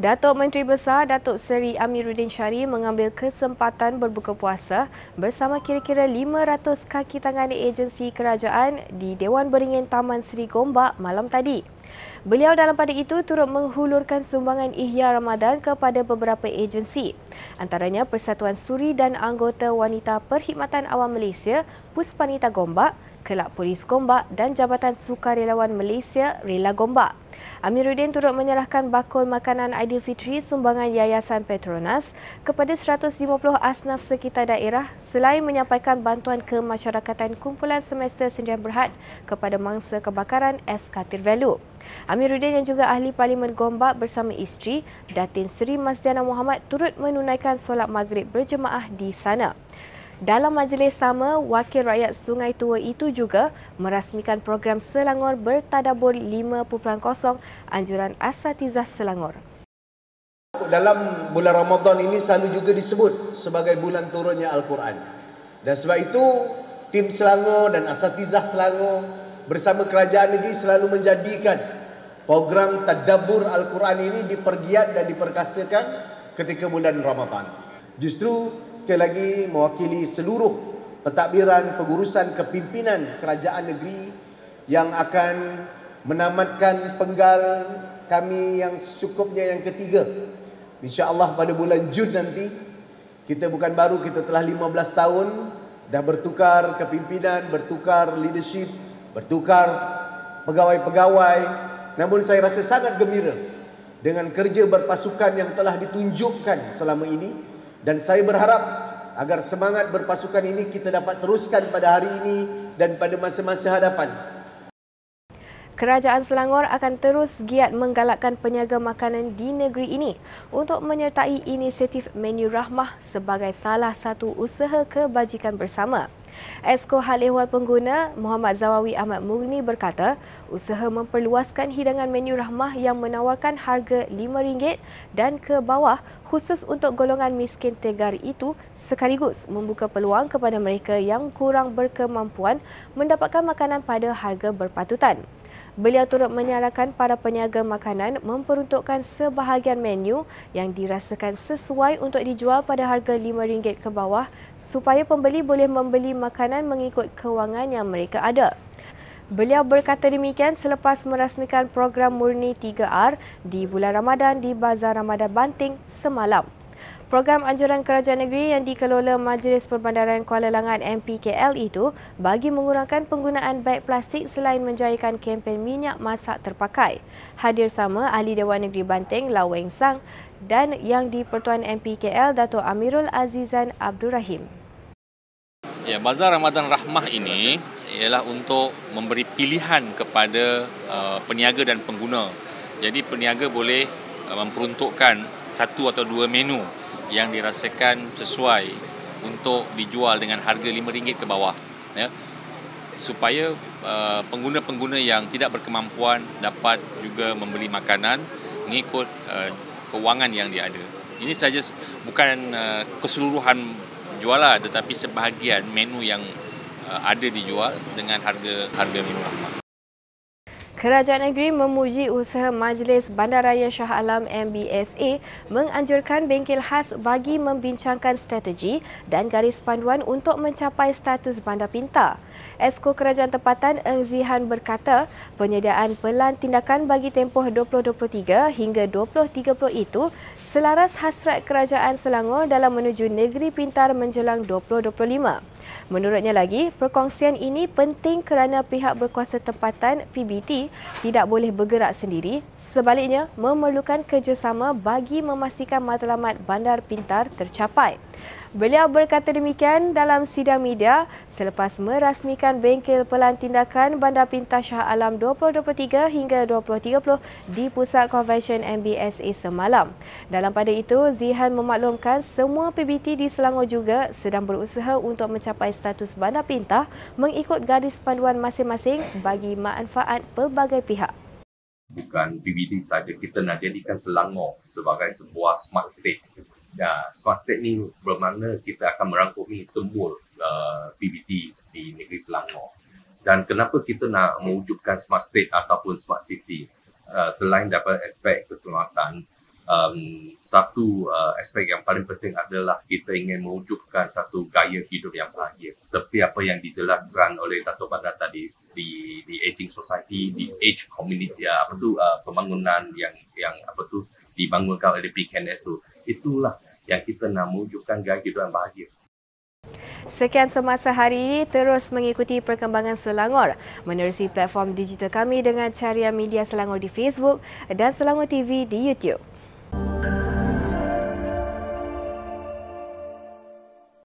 Datuk Menteri Besar Datuk Seri Amiruddin Syari mengambil kesempatan berbuka puasa bersama kira-kira 500 kaki tangan agensi kerajaan di Dewan Beringin Taman Seri Gombak malam tadi. Beliau dalam pada itu turut menghulurkan sumbangan Ihya Ramadan kepada beberapa agensi. Antaranya Persatuan Suri dan Anggota Wanita Perkhidmatan Awam Malaysia, Puspanita Gombak, Kelab Polis Gombak dan Jabatan Sukarelawan Malaysia Rela Gombak. Amiruddin turut menyerahkan bakul makanan Aidilfitri sumbangan Yayasan Petronas kepada 150 asnaf sekitar daerah selain menyampaikan bantuan kemasyarakatan kumpulan semester sendirian berhad kepada mangsa kebakaran SK Tirvelu. Amiruddin yang juga ahli Parlimen Gombak bersama isteri Datin Seri Masdiana Muhammad turut menunaikan solat maghrib berjemaah di sana. Dalam majlis sama, Wakil Rakyat Sungai Tua itu juga merasmikan program Selangor Bertadabur 5.0 Anjuran Asatizah Selangor. Dalam bulan Ramadan ini selalu juga disebut sebagai bulan turunnya Al-Quran. Dan sebab itu, tim Selangor dan Asatizah Selangor bersama kerajaan negeri selalu menjadikan program Tadabur Al-Quran ini dipergiat dan diperkasakan ketika bulan Ramadan. Justru sekali lagi mewakili seluruh pentadbiran pengurusan kepimpinan kerajaan negeri yang akan menamatkan penggal kami yang cukupnya yang ketiga. InsyaAllah pada bulan Jun nanti kita bukan baru kita telah 15 tahun dah bertukar kepimpinan, bertukar leadership, bertukar pegawai-pegawai. Namun saya rasa sangat gembira dengan kerja berpasukan yang telah ditunjukkan selama ini dan saya berharap agar semangat berpasukan ini kita dapat teruskan pada hari ini dan pada masa-masa hadapan. Kerajaan Selangor akan terus giat menggalakkan peniaga makanan di negeri ini untuk menyertai inisiatif Menu Rahmah sebagai salah satu usaha kebajikan bersama. Esko Hal Ehwal Pengguna Muhammad Zawawi Ahmad Mugni berkata, usaha memperluaskan hidangan menu rahmah yang menawarkan harga RM5 dan ke bawah khusus untuk golongan miskin tegar itu sekaligus membuka peluang kepada mereka yang kurang berkemampuan mendapatkan makanan pada harga berpatutan. Beliau turut menyarankan para peniaga makanan memperuntukkan sebahagian menu yang dirasakan sesuai untuk dijual pada harga RM5 ke bawah supaya pembeli boleh membeli makanan mengikut kewangan yang mereka ada. Beliau berkata demikian selepas merasmikan program Murni 3R di bulan Ramadan di Bazar Ramadan Banting semalam. Program anjuran kerajaan negeri yang dikelola Majlis Perbandaran Kuala Langat MPKL itu bagi mengurangkan penggunaan beg plastik selain menjayakan kempen minyak masak terpakai. Hadir sama Ahli Dewan Negeri Banteng Laweng Sang dan yang di Pertuan MPKL Dato' Amirul Azizan Abdul Rahim. Ya, Bazar Ramadan Rahmah ini ialah untuk memberi pilihan kepada uh, peniaga dan pengguna. Jadi peniaga boleh uh, memperuntukkan satu atau dua menu yang dirasakan sesuai untuk dijual dengan harga RM5 ke bawah ya supaya uh, pengguna-pengguna yang tidak berkemampuan dapat juga membeli makanan mengikut uh, kewangan yang dia ada. Ini saja bukan uh, keseluruhan jualan tetapi sebahagian menu yang uh, ada dijual dengan harga harga murah. Kerajaan negeri memuji usaha Majlis Bandaraya Shah Alam MBSA menganjurkan bengkel khas bagi membincangkan strategi dan garis panduan untuk mencapai status bandar pintar. Esko Kerajaan Tempatan Eng Zihan berkata, penyediaan pelan tindakan bagi tempoh 2023 hingga 2030 itu selaras hasrat Kerajaan Selangor dalam menuju negeri pintar menjelang 2025. Menurutnya lagi, perkongsian ini penting kerana pihak berkuasa tempatan PBT tidak boleh bergerak sendiri, sebaliknya memerlukan kerjasama bagi memastikan matlamat bandar pintar tercapai. Beliau berkata demikian dalam sidang media selepas merasmikan bengkel pelan tindakan Bandar Pintar Shah Alam 2023 hingga 2030 di Pusat Convention MBSA semalam. Dalam pada itu, Zihan memaklumkan semua PBT di Selangor juga sedang berusaha untuk mencapai status Bandar Pintar mengikut garis panduan masing-masing bagi manfaat pelbagai pihak. Bukan PBT saja, kita nak jadikan Selangor sebagai sebuah smart state Ya, smart state ni bermakna kita akan merangkumi semua uh, PBT di negeri Selangor. Dan kenapa kita nak mewujudkan smart state ataupun smart city uh, selain daripada aspek keselamatan, um, satu uh, aspek yang paling penting adalah kita ingin mewujudkan satu gaya hidup yang bahagia. Seperti apa yang dijelaskan oleh Dato' Badar tadi di di aging society, di age community, ya, apa tu uh, pembangunan yang yang apa tu dibangunkan oleh PKNS tu. Itulah yang kita nak mewujudkan gaya hidup yang bahagia. Sekian semasa hari ini, terus mengikuti perkembangan Selangor menerusi platform digital kami dengan carian media Selangor di Facebook dan Selangor TV di YouTube.